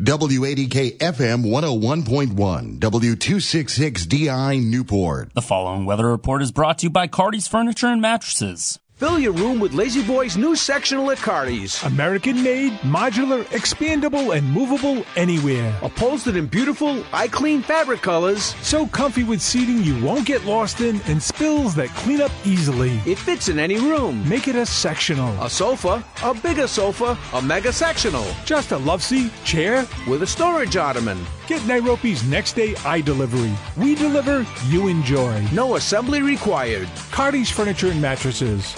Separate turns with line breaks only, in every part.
WADK FM 101.1, W266DI Newport.
The following weather report is brought to you by Cardi's Furniture and Mattresses.
Fill your room with La-Z-Boy's new sectional at Cardi's.
American made, modular, expandable, and movable anywhere.
Upholstered in beautiful, iClean fabric colors.
So comfy with seating you won't get lost in and spills that clean up easily.
It fits in any room.
Make it a sectional.
A sofa, a bigger sofa, a mega sectional.
Just a loveseat, chair,
with a storage ottoman.
Get Nairobi's next day eye delivery. We deliver, you enjoy.
No assembly required.
Cardi's Furniture and Mattresses.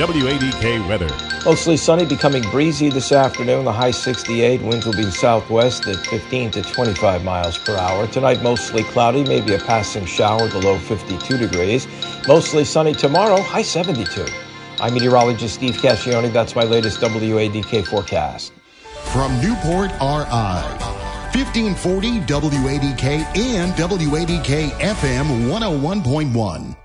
WADK weather.
Mostly sunny, becoming breezy this afternoon. The high 68. Winds will be southwest at 15 to 25 miles per hour. Tonight, mostly cloudy, maybe a passing shower, the low 52 degrees. Mostly sunny tomorrow, high 72. I'm meteorologist Steve Cascione. That's my latest WADK forecast.
From Newport, RI. 1540 WADK and WADK FM 101.1.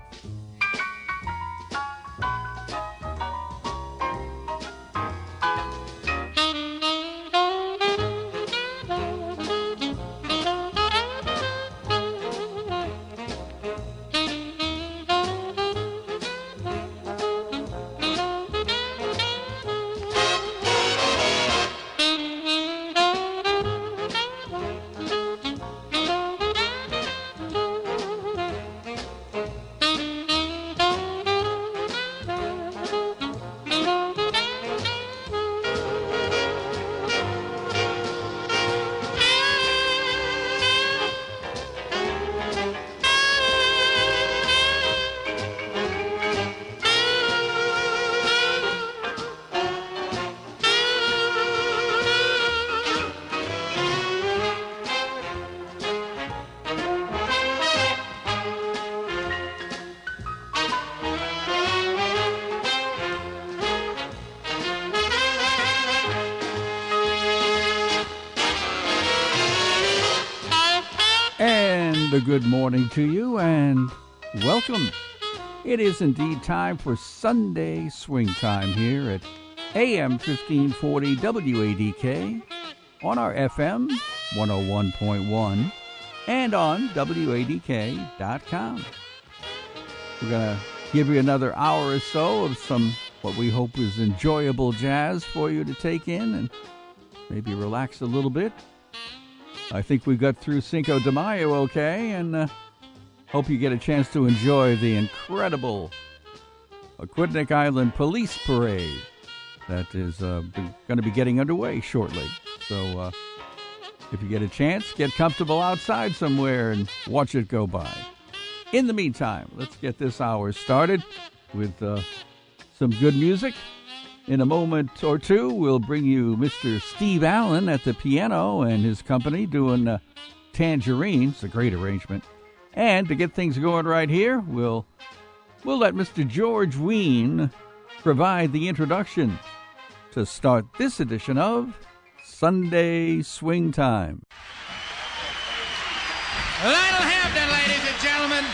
good morning to you and welcome. It is indeed time for Sunday swing time here at AM 1540 WADK on our FM 101.1 and on WADK.com. We're going to give you another hour or so of some what we hope is enjoyable jazz for you to take in and maybe relax a little bit I think we got through Cinco de Mayo okay, and uh, hope you get a chance to enjoy the incredible Aquidneck Island Police Parade that is uh, going to be getting underway shortly. So uh, if you get a chance, get comfortable outside somewhere and watch it go by. In the meantime, let's get this hour started with uh, some good music. In a moment or two, we'll bring you Mr. Steve Allen at the piano and his company doing uh, Tangerines, a great arrangement. And to get things going right here, we'll we'll let Mr. George Wein provide the introduction to start this edition of Sunday Swing Time.
That'll ladies and gentlemen.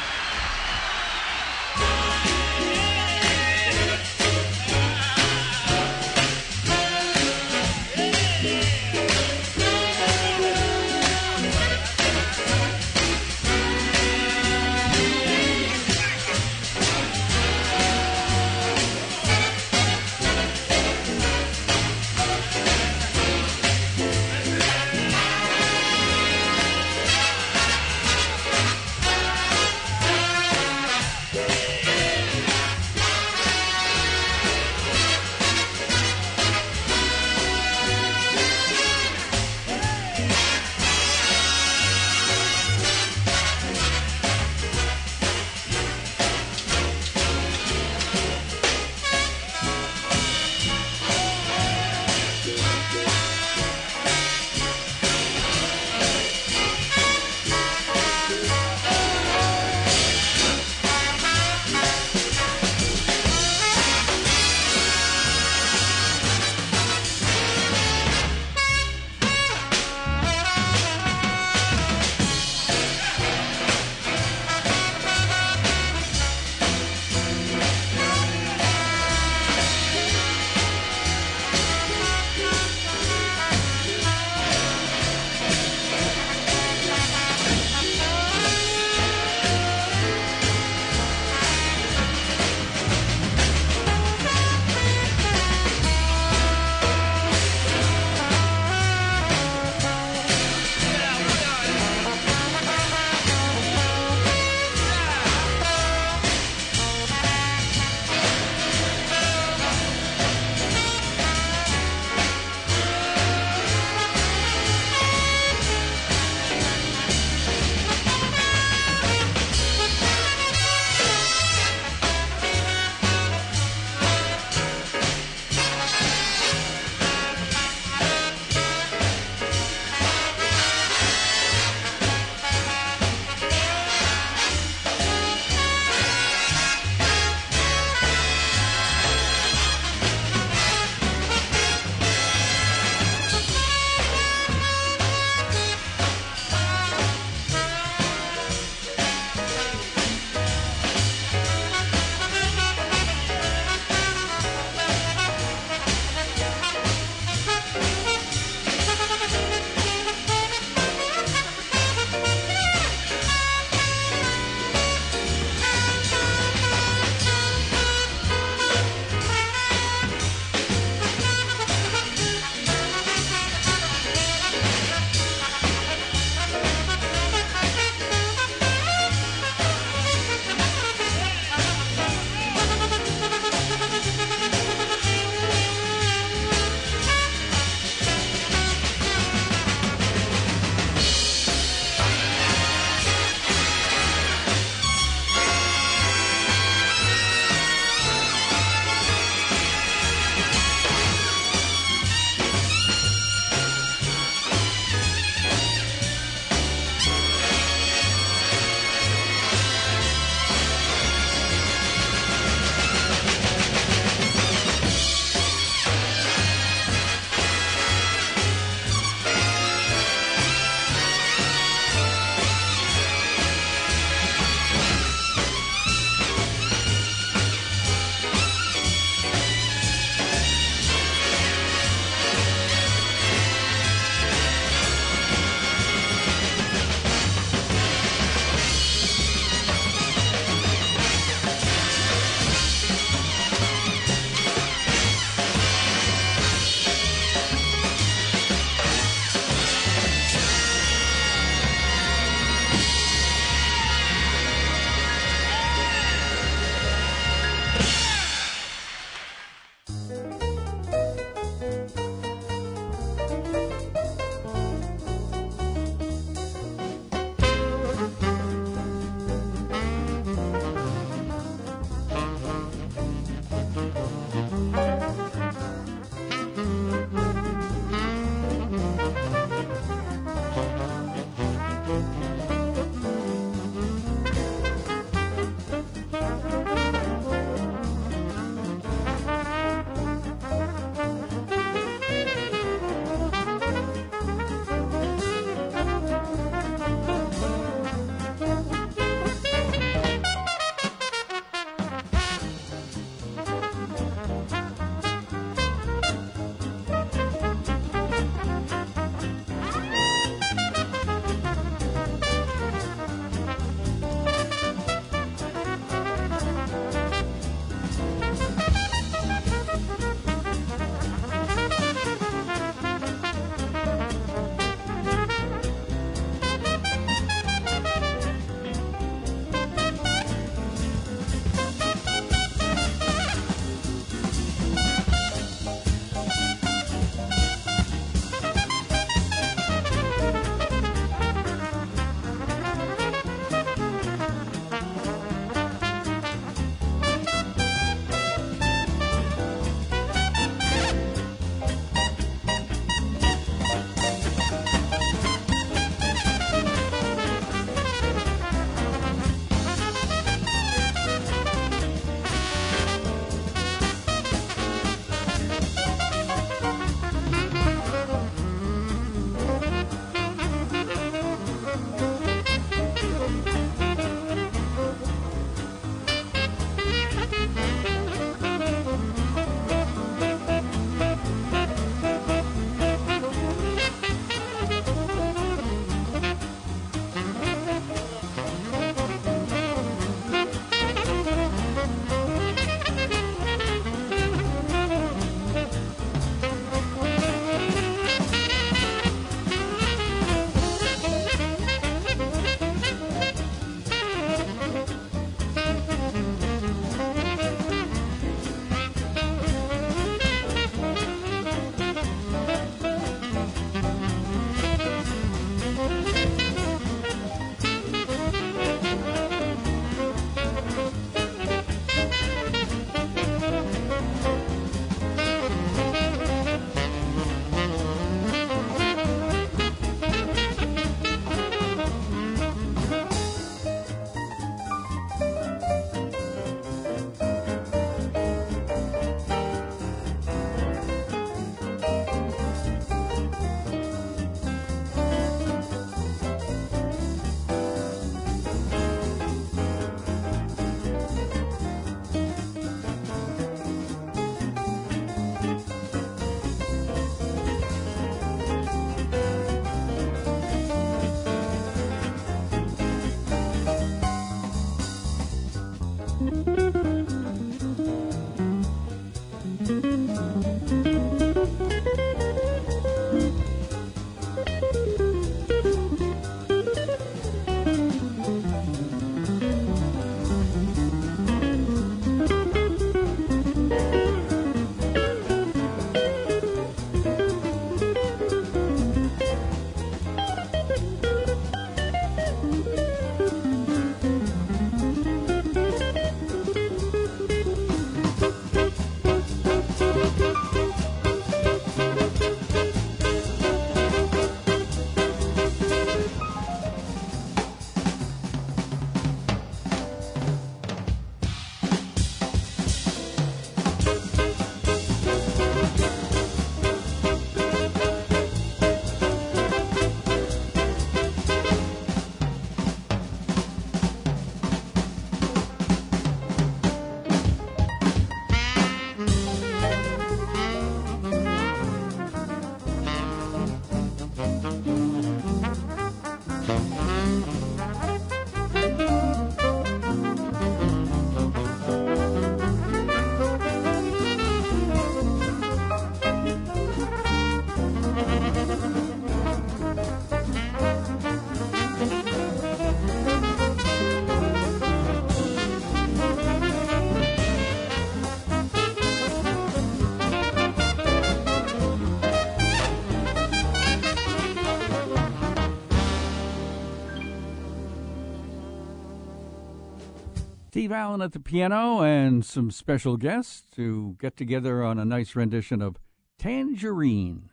Steve Allen at the piano and some special guests to get together on a nice rendition of Tangerine.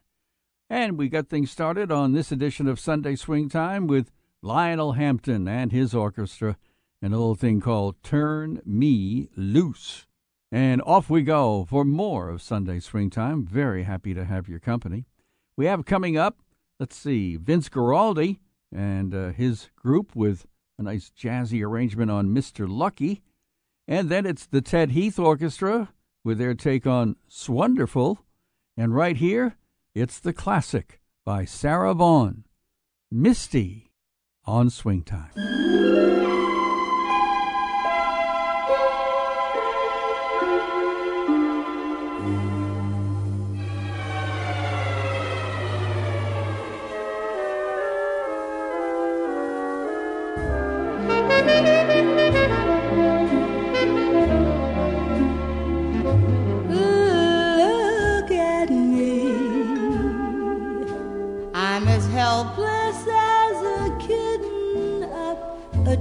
And we got things started on this edition of Sunday Swing Time with Lionel Hampton and his orchestra, an old thing called Turn Me Loose. And off we go for more of Sunday Swing Time. Very happy to have your company. We have coming up, let's see, Vince Guaraldi and uh, his group with a nice jazzy arrangement on Mr. Lucky. And then it's the Ted Heath Orchestra with their take on Swonderful. And right here, it's the classic by Sarah Vaughan, Misty on Swing Time.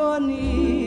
Moment you're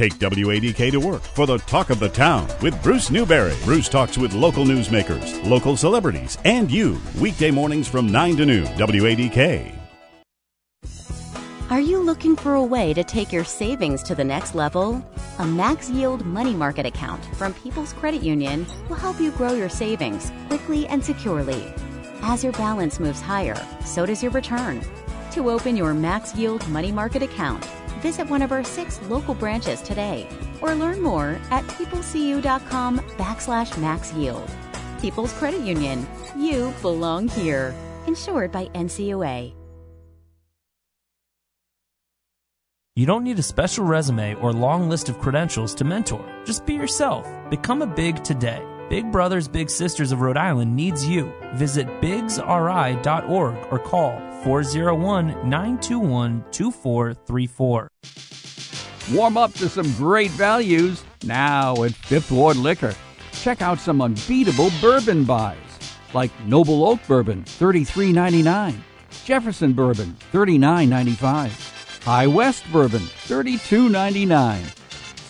Take WADK to work for the talk of the town with Bruce Newberry. Bruce talks with local newsmakers, local celebrities, and you weekday mornings from 9 to noon. WADK.
Are you looking for a way to take your savings to the next level? A max yield money market account from People's Credit Union will help you grow your savings quickly and securely. As your balance moves higher, so does your return. To open your max yield money market account, visit one of our six local branches today or learn more at peoplecu.com backslash max yield. People's Credit Union. You belong here. Insured by NCUA.
You don't need a special resume or long list of credentials to mentor. Just be yourself. Become a big today. Big Brothers Big Sisters of Rhode Island needs you. Visit bigsri.org or call 401 921 2434.
Warm up to some great values now at Fifth Ward Liquor. Check out some unbeatable bourbon buys like Noble Oak Bourbon, $33.99, Jefferson Bourbon, $39.95, High West Bourbon, $32.99.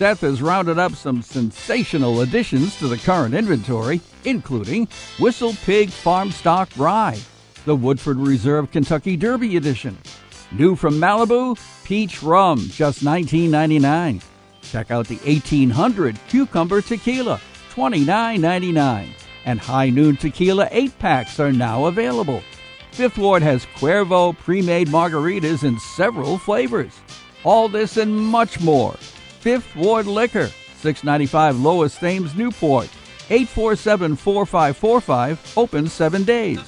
Seth has rounded up some sensational additions to the current inventory, including Whistle Pig Farm Stock Rye, the Woodford Reserve Kentucky Derby Edition, new from Malibu, Peach Rum, just $19.99. Check out the 1800 Cucumber Tequila, $29.99. And High Noon Tequila 8 packs are now available. Fifth Ward has Cuervo pre made margaritas in several flavors. All this and much more. Fifth Ward Liquor, 695 Lower Thames, Newport. 847 4545, open seven days.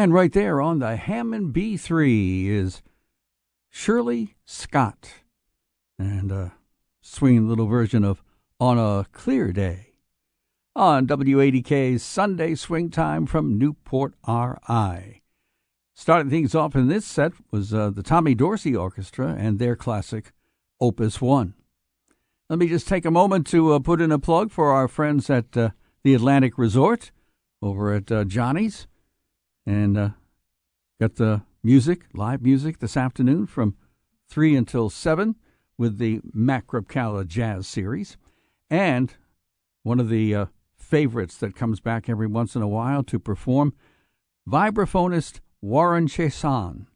And right there on the Hammond B3 is Shirley Scott and a swinging little version of On a Clear Day on WADK's Sunday Swing Time from Newport RI. Starting things off in this set was uh, the Tommy Dorsey Orchestra and their classic Opus 1. Let me just take a moment to uh, put in a plug for our friends at uh, the Atlantic Resort over at uh, Johnny's and uh, got the music, live music this afternoon from 3 until 7 with the Mac Jazz Series. And one of the uh, favorites that comes back every once in a while to perform. Vibraphonist Warren Chiasson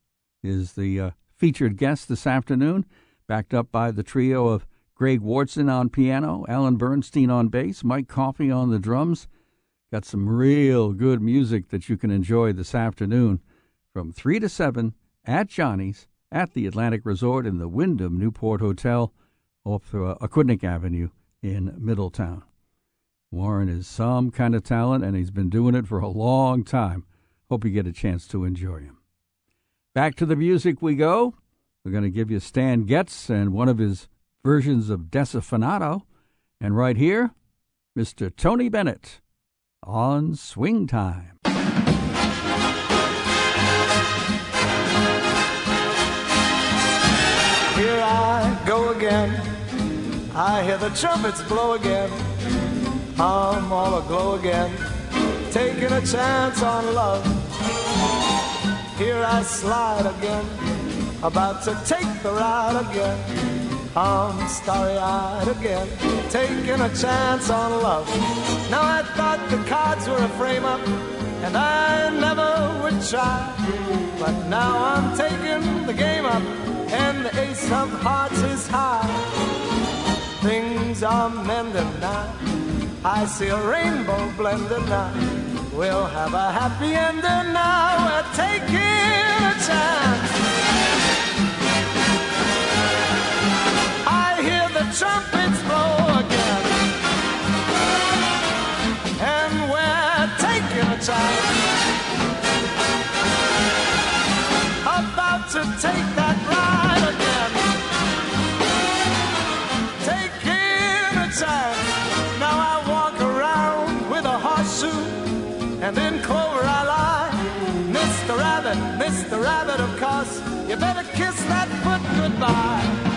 is the uh, featured guest this afternoon, backed up by the trio of Greg Wartson on piano, Alan Bernstein on bass, Mike Coffey on the drums. Got some real good music that you can enjoy this afternoon from 3 to 7 at Johnny's at the Atlantic Resort in the Wyndham Newport Hotel off uh, Aquidneck Avenue in Middletown. Warren is some kind of talent, and he's been doing it for a long time. Hope you get a chance to enjoy him. Back to the music we go. We're going to give you Stan Getz and one of his versions of Desafinado. And right here, Mr. Tony Bennett on Swing Time.
Here I go again. I hear the trumpets blow again. I'm all aglow again. Taking a chance on love. Here I slide again. About to take the ride again. I'm starry eyed again. Taking a chance on love. Now I thought the cards were a frame up. And I never would try. But now I'm taking the game up and the ace of hearts is high. Things are mending now. I see a rainbow blending now. We'll have a happy ending now. We're taking a chance. The trumpets blow again. And we're taking a chance. About to take that ride again. Taking a chance. Now I walk around with a horseshoe, and in clover I lie. Mr. Rabbit, Mr. Rabbit, of course, you better kiss that foot goodbye.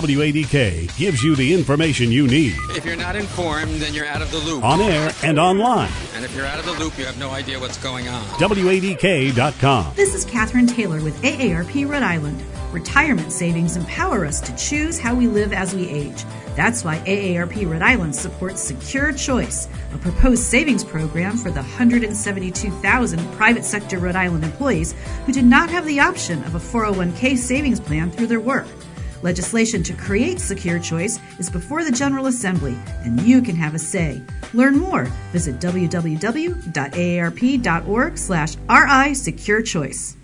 WADK gives you the information you need
If you're not informed, then you're out of the loop.
on air and online.
And if you're out of the loop, you have no idea what's going on.
WADK.com.
This is Catherine Taylor with AARP Rhode Island. Retirement savings empower us to choose how we live as we age. That's why AARP Rhode Island supports Secure Choice, a proposed savings program for the 172,000 private sector Rhode Island employees who do not have the option of a 401k savings plan through their work. Legislation to create Secure Choice is before the General Assembly, and you can have a say. Learn more. Visit www.aarp.org slash RI Secure Choice.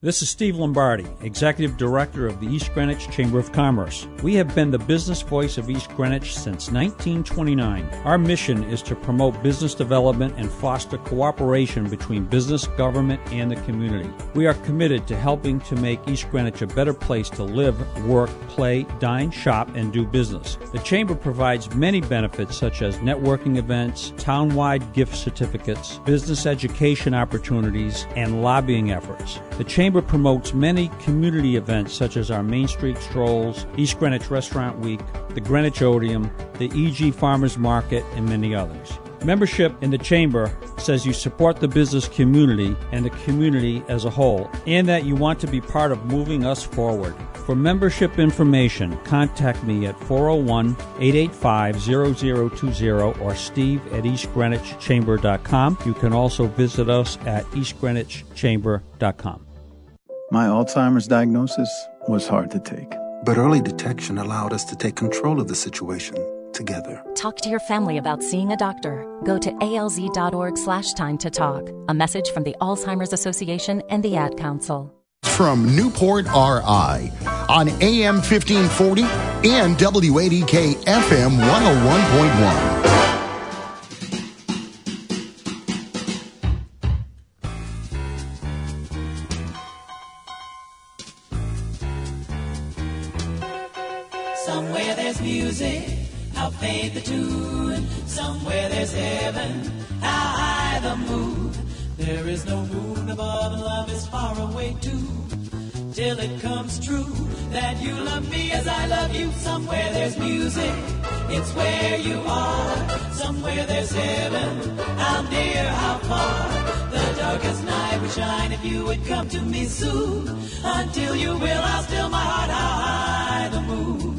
This is Steve Lombardi, Executive Director of the East Greenwich Chamber of Commerce. We have been the business voice of East Greenwich since 1929. Our mission is to promote business development and foster cooperation between business, government, and the community. We are committed to helping to make East Greenwich a better place to live, work, play, dine, shop, and do business. The Chamber provides many benefits such as networking events, town-wide gift certificates, business education opportunities, and lobbying efforts. The Chamber promotes many community events such as our Main Street Strolls, East Greenwich Restaurant Week, the Greenwich Odeum, the EG Farmers Market, and many others. Membership in the Chamber says you support the business community and the community as a whole, and that you want to be part of moving us forward. For membership information, contact me at 401 885 0020 or steve at eastgreenwichchamber.com. You can also visit us at eastgreenwichchamber.com.
My Alzheimer's diagnosis was hard to take.
But early detection allowed us to take control of the situation together.
Talk to your family about seeing a doctor. Go to alz.org slash time to talk. A message from the Alzheimer's Association and the Ad Council.
From Newport RI on AM 1540 and WADK FM 101.1.
music, it's where you are. Somewhere there's heaven, how near, how far. The darkest night would shine if you would come to me soon. Until you will, I'll still my heart, how high the moon.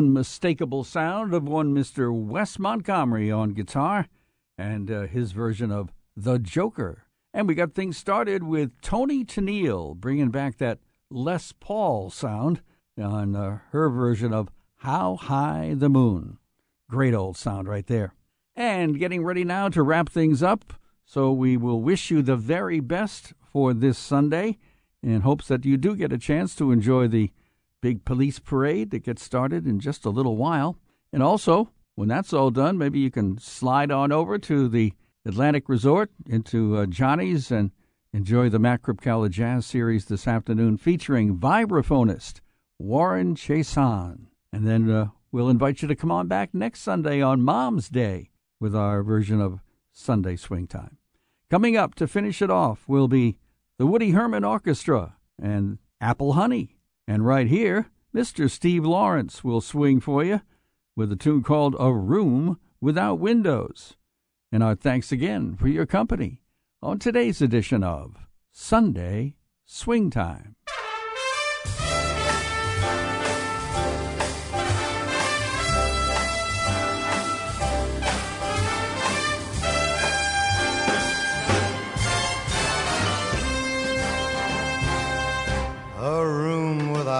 Unmistakable sound of one Mr. Wes Montgomery on guitar and uh, his version of The Joker. And we got things started with Toni Tennille bringing back that Les Paul sound on uh, her version of How High the Moon. Great old sound right there. And getting ready now to wrap things up. So we will wish you the very best for this Sunday in hopes that you do get a chance to enjoy the big police parade that gets started in just a little while. And also, when that's all done, maybe you can slide on over to the Atlantic Resort into uh, Johnny's and enjoy the Matt Jazz Series this afternoon featuring vibraphonist Warren Chiasson. And then uh, we'll invite you to come on back next Sunday on Mom's Day with our version of Sunday Swing Time. Coming up to finish it off will be the Woody Herman Orchestra and Apple Honey. And right here, Mr. Steve Lawrence will swing for you with a tune called A Room Without Windows. And our thanks again for your company on today's edition of Sunday Swing Time.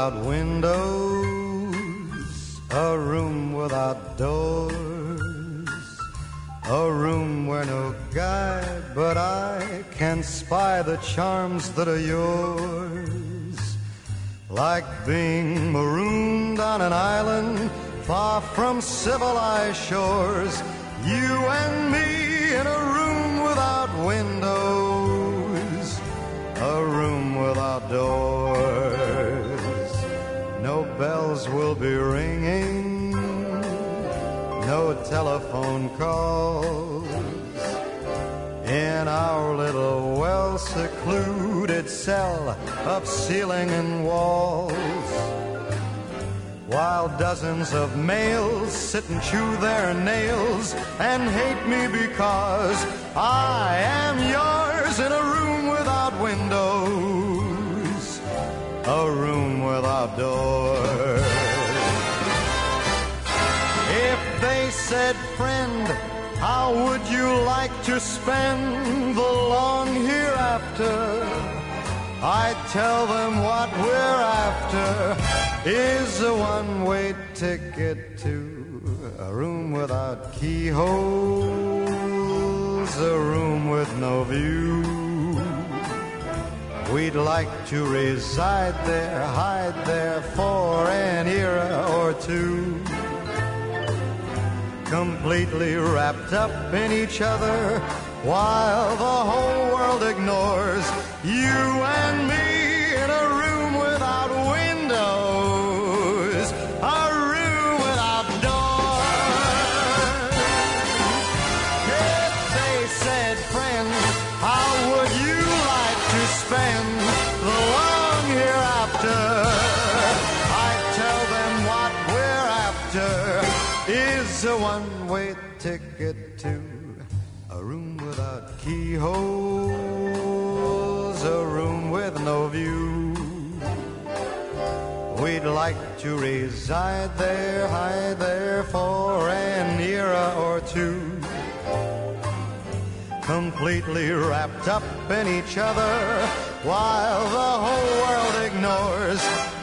Without windows, a room without doors, a room where no guide but I can spy the charms that are yours. Like being marooned on an island far from civilized shores, you and me in a room without windows, a room without doors. Bells will be ringing, no telephone calls. In our little well secluded cell of ceiling and walls. While dozens of males sit and chew their nails and hate me because I am yours in a room without windows, a room without doors. If they said, friend, how would you like to spend the long hereafter? I tell them what we're after is a one way ticket to a room without keyholes, a room with no view. We'd like to reside there, hide there for an era or two. Completely wrapped up in each other while the whole world ignores you and me ticket to a room without keyholes, a room with no view. We'd like to reside there, hide there for an era or two. Completely wrapped up in each other while the whole world ignores